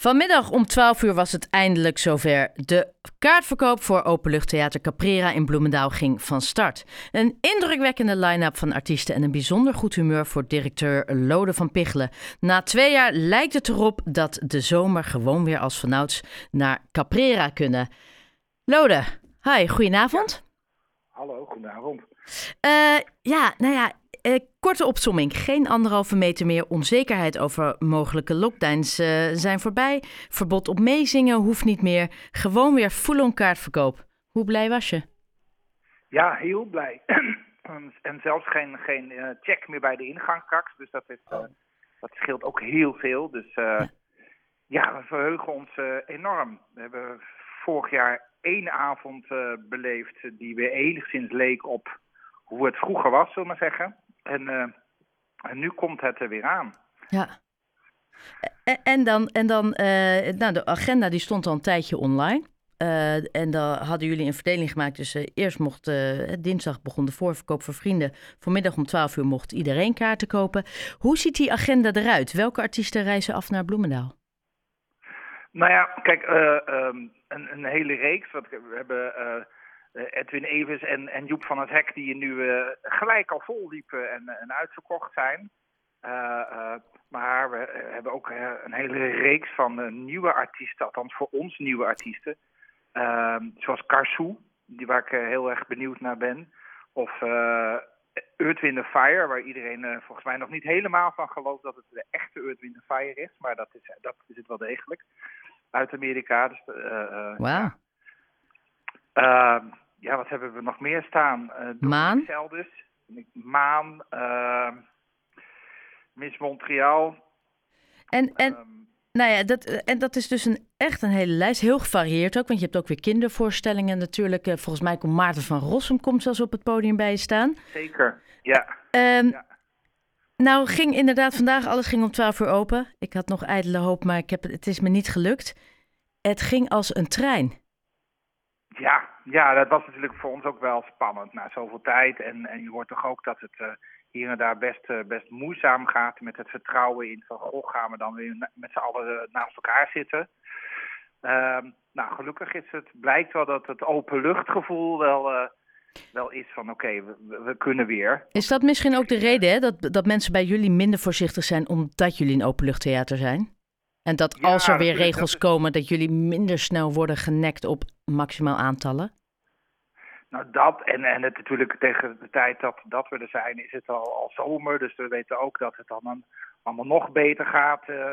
Vanmiddag om 12 uur was het eindelijk zover. De kaartverkoop voor Openluchttheater Caprera in Bloemendaal ging van start. Een indrukwekkende line-up van artiesten en een bijzonder goed humeur voor directeur Lode van Pichelen. Na twee jaar lijkt het erop dat de zomer gewoon weer als vanouds naar Caprera kunnen. Lode, hi, goedenavond. Hallo, goedenavond. Uh, ja, nou ja, uh, korte opsomming. Geen anderhalve meter meer. Onzekerheid over mogelijke lockdowns uh, zijn voorbij. Verbod op meezingen hoeft niet meer. Gewoon weer full-on kaartverkoop. Hoe blij was je? Ja, heel blij. en zelfs geen, geen uh, check meer bij de ingang straks. Dus dat, is, dat scheelt ook heel veel. Dus ja. ja. we verheugen ons enorm. We hebben vorig jaar één avond beleefd die weer enigszins leek op hoe het vroeger was, zullen we maar zeggen. En, uh, en nu komt het er weer aan. Ja. En dan, en dan uh, nou, de agenda die stond al een tijdje online. Uh, en dan hadden jullie een verdeling gemaakt. Dus uh, eerst mocht dinsdag begon de voorverkoop voor vrienden. Vanmiddag om 12 uur mocht iedereen kaarten kopen. Hoe ziet die agenda eruit? Welke artiesten reizen af naar Bloemendaal? Nou ja, kijk, um, een, een, hele reeks. Wat, we hebben eh, Edwin Evers en, en Joep van het Hek, die nu uh, gelijk al vol liepen en, en uitverkocht zijn. Uh, maar we hebben ook een hele reeks van nieuwe artiesten, althans voor ons nieuwe artiesten. Ehm, zoals Karsu, die waar ik heel erg benieuwd naar ben. Of Wind Fire, waar iedereen volgens mij nog niet helemaal van gelooft dat het de echte Earth, Wind Fire is. Maar dat is, dat is het wel degelijk. Uit Amerika. Dus. Uh, ja, wat hebben we nog meer staan? Uh, Maan? dus. Maan. Uh, Miss Montreal. En, en, um, nou ja, dat, en dat is dus een, echt een hele lijst. Heel gevarieerd ook, want je hebt ook weer kindervoorstellingen natuurlijk. Uh, volgens mij komt Maarten van Rossum komt zelfs op het podium bij je staan. Zeker, ja. Um, ja. Nou ging inderdaad vandaag, alles ging om 12 uur open. Ik had nog ijdele hoop, maar ik heb, het is me niet gelukt. Het ging als een trein. Ja, ja, dat was natuurlijk voor ons ook wel spannend na zoveel tijd. En, en je hoort toch ook dat het uh, hier en daar best, uh, best moeizaam gaat met het vertrouwen in van goh, gaan we dan weer met z'n allen naast elkaar zitten. Uh, nou, gelukkig is het, blijkt wel dat het openluchtgevoel wel, wel is van oké, we, we, kunnen weer. Is dat misschien ook de reden hè, dat, dat mensen bij jullie minder voorzichtig zijn omdat jullie een openluchttheater zijn? En dat als er weer regels komen, dat jullie minder snel worden genekt op maximaal aantallen? Nou, dat en, en het natuurlijk tegen de tijd dat, dat we er zijn, is het al, al zomer. Dus we weten ook dat het dan allemaal nog beter gaat uh,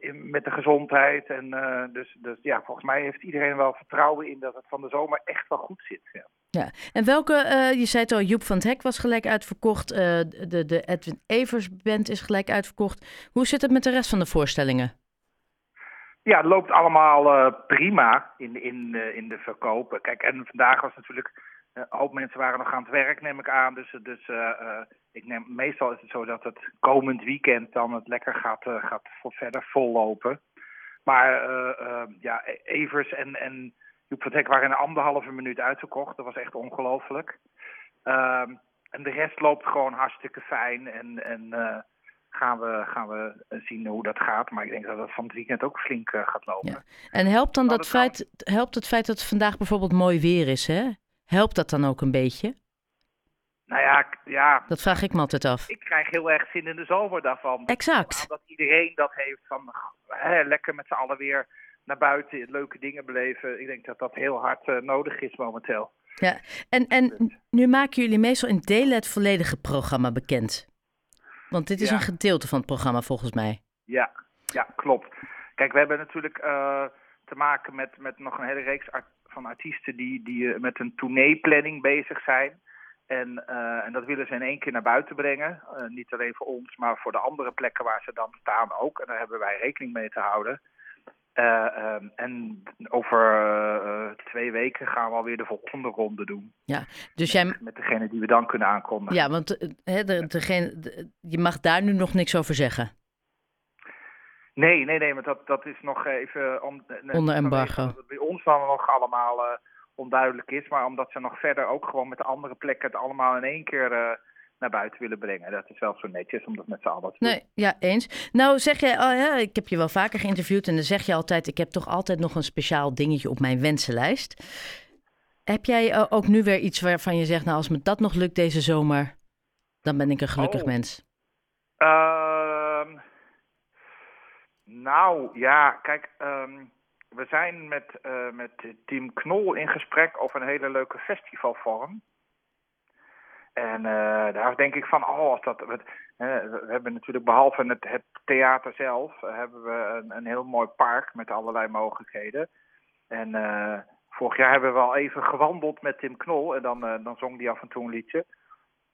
in, met de gezondheid. En uh, dus, dus ja, volgens mij heeft iedereen wel vertrouwen in dat het van de zomer echt wel goed zit. Ja. Ja, en welke, uh, je zei het al, Joep van het Hek was gelijk uitverkocht. de, de Edwin Evers Band is gelijk uitverkocht. Hoe zit het met de rest van de voorstellingen? Ja, het loopt allemaal uh, prima in, in, in de verkopen. Kijk, en vandaag was natuurlijk, een hoop mensen waren nog aan het werk, neem ik aan. Dus, dus ik neem, meestal is het zo dat het komend weekend dan het lekker gaat, gaat voor verder vollopen. Maar ja, Evers en, en Hek waren in anderhalve minuut uitverkocht. Dat was echt ongelooflijk. Ehm, en de rest loopt gewoon hartstikke fijn en... en gaan we, gaan we zien hoe dat gaat. Maar ik denk dat het van het weekend ook flink uh, gaat lopen. Ja. En helpt dan dat, feit, helpt het feit dat het vandaag bijvoorbeeld mooi weer is, hè? Helpt dat dan ook een beetje? Nou ja, ja. Dat vraag ik me altijd af. Ik krijg heel erg zin in de zomer daarvan. Exact. Dat iedereen dat heeft van hè, lekker met z'n allen weer naar buiten, leuke dingen beleven. Ik denk dat dat heel hard uh, nodig is momenteel. Ja, en, en nu maken jullie meestal in delen het volledige programma bekend. Want dit is ja. een gedeelte van het programma volgens mij. Ja, ja klopt. Kijk, we hebben natuurlijk uh, te maken met, met nog een hele reeks art van artiesten die, die uh, met een tourneeplanning bezig zijn. En, uh, en dat willen ze in één keer naar buiten brengen. niet alleen voor ons, maar voor de andere plekken waar ze dan staan ook. En daar hebben wij rekening mee te houden. Uh, um, en over uh, twee weken gaan we alweer de volgende ronde doen. Ja, dus met, jij... met degene die we dan kunnen aankondigen. Ja, want he, de, degene, de, je mag daar nu nog niks over zeggen. Nee, nee, nee, want dat, dat is nog even... Om, Onder embargo. Bij ons dan nog allemaal uh, onduidelijk is. Maar omdat ze nog verder ook gewoon met de andere plekken het allemaal in één keer naar buiten willen brengen. Dat is wel zo netjes om dat met z'n allen te doen. Nee, ja, eens. Nou zeg jij, oh ja, ik heb je wel vaker geïnterviewd en dan zeg je altijd, ik heb toch altijd nog een speciaal dingetje op mijn wensenlijst. Heb jij eh, ook nu weer iets waarvan je zegt, nou als me dat nog lukt deze zomer, dan ben ik een gelukkig Oh. mens? Ehm, nou ja, kijk, ehm, we zijn met, eh, met Team Knol in gesprek over een hele leuke festivalvorm. En eh, daar denk ik van, oh, als dat. We, we hebben natuurlijk behalve het, het theater zelf, eh, hebben we een, een heel mooi park met allerlei mogelijkheden. En eh, vorig jaar hebben we al even gewandeld met Tim Knol en dan, dan zong die af en toe een liedje.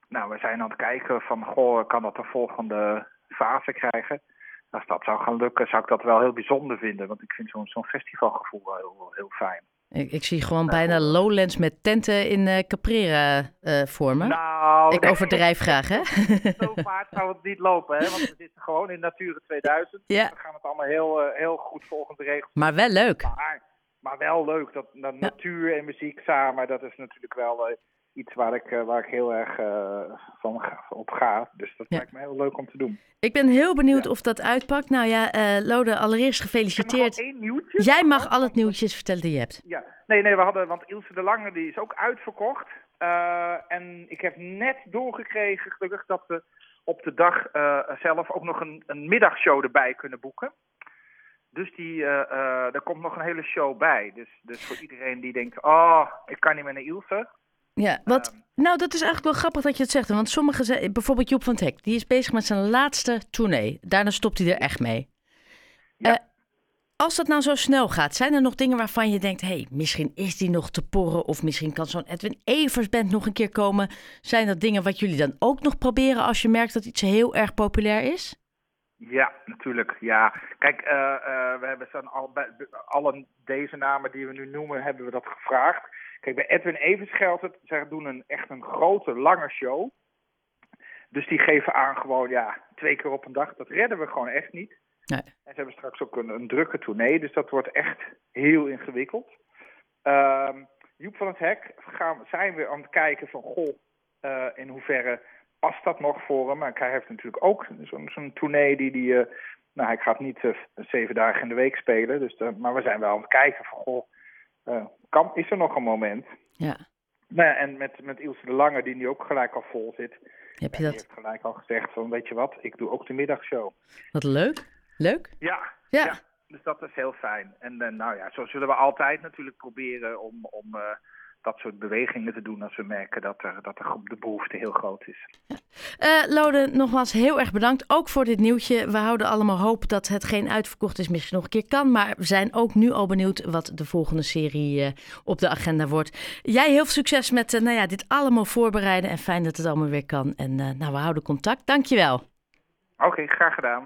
Nou, we zijn aan het kijken van, goh, kan dat de volgende fase krijgen? Als dat zou gaan lukken, zou ik dat wel heel bijzonder vinden. Want ik vind zo'n zo'n festivalgevoel wel heel, heel fijn. Ik, ik zie gewoon bijna Lowlands met tenten in eh Caprera eh, vormen. Nou, ik overdrijf graag, hè? zo vaart zou het niet lopen, hè? Want we zitten gewoon in Natura 2000. Ja. We gaan het allemaal heel, eh, heel goed volgens de regels. Maar wel leuk. Maar, maar wel leuk. Dat, dat natuur en muziek samen, dat is natuurlijk wel eh, iets waar ik, eh, waar ik heel erg eh, van ga, op ga. Dus dat Ja. lijkt me heel leuk om te doen. Ik ben heel benieuwd Ja. of dat uitpakt. Nou ja, eh, Lode, allereerst Ik heb nog gefeliciteerd. één nieuwtje. Jij mag al het nieuwtjes vertellen die je hebt. Ja, nee, nee, we hadden, want Ilse de Lange die is ook uitverkocht. En ik heb net doorgekregen, gelukkig, dat we op de dag zelf ook nog een, een middagshow erbij kunnen boeken. Dus die, eh, er komt nog een hele show bij. Dus, dus voor iedereen die denkt, oh, ik kan niet meer naar Ilse. Ja, wat, nou dat is eigenlijk wel grappig dat je het zegt. Want sommigen, bijvoorbeeld Joep van Hek, die is bezig met zijn laatste tournee. Daarna stopt hij er echt mee. Ja. Eh, als dat nou zo snel gaat, zijn er nog dingen waarvan je denkt, hé, hey, misschien is die nog te porren of misschien kan zo'n Edwin Evers band nog een keer komen. Zijn dat dingen wat jullie dan ook nog proberen als je merkt dat iets heel erg populair is? Ja, natuurlijk. Ja, kijk, eh, eh, we hebben zo'n al, bij alle deze namen die we nu noemen, hebben we dat gevraagd. Kijk, bij Edwin Evers geldt het, zij doen een, echt een grote, lange show. Dus die geven aan gewoon, ja, twee keer op een dag. Dat redden we gewoon echt niet. Nee. En ze hebben straks ook een, een drukke tournee, dus dat wordt echt heel ingewikkeld. Ehm Joep van het Hek gaan, zijn we aan het kijken van, goh, eh, in hoeverre past dat nog voor hem? Maar hij heeft natuurlijk ook zo'n zo'n tournee die die... eh, nou, hij gaat niet eh, zeven dagen in de week spelen, dus, maar we zijn wel aan het kijken van, goh, kan, is er nog een moment? Ja, Nou ja, en met, met Ilse de Lange, die nu ook gelijk al vol zit, heb je die dat? heeft gelijk al gezegd van, weet je wat, ik doe ook de middagshow. Wat leuk. Leuk? Ja, Ja. dus dat is heel fijn. En eh, nou ja, zo zullen we altijd natuurlijk proberen om, om eh, dat soort bewegingen te doen als we merken dat, er, dat er de behoefte heel groot is. Eh, Lode, nogmaals heel erg bedankt. Ook voor dit nieuwtje. We houden allemaal hoop dat hetgeen uitverkocht is misschien nog een keer kan. Maar we zijn ook nu al benieuwd wat de volgende serie eh, op de agenda wordt. Jij heel veel succes met eh, nou ja, dit allemaal voorbereiden. En fijn dat het allemaal weer kan. En nou, we houden contact. Dankjewel. Oké, graag gedaan.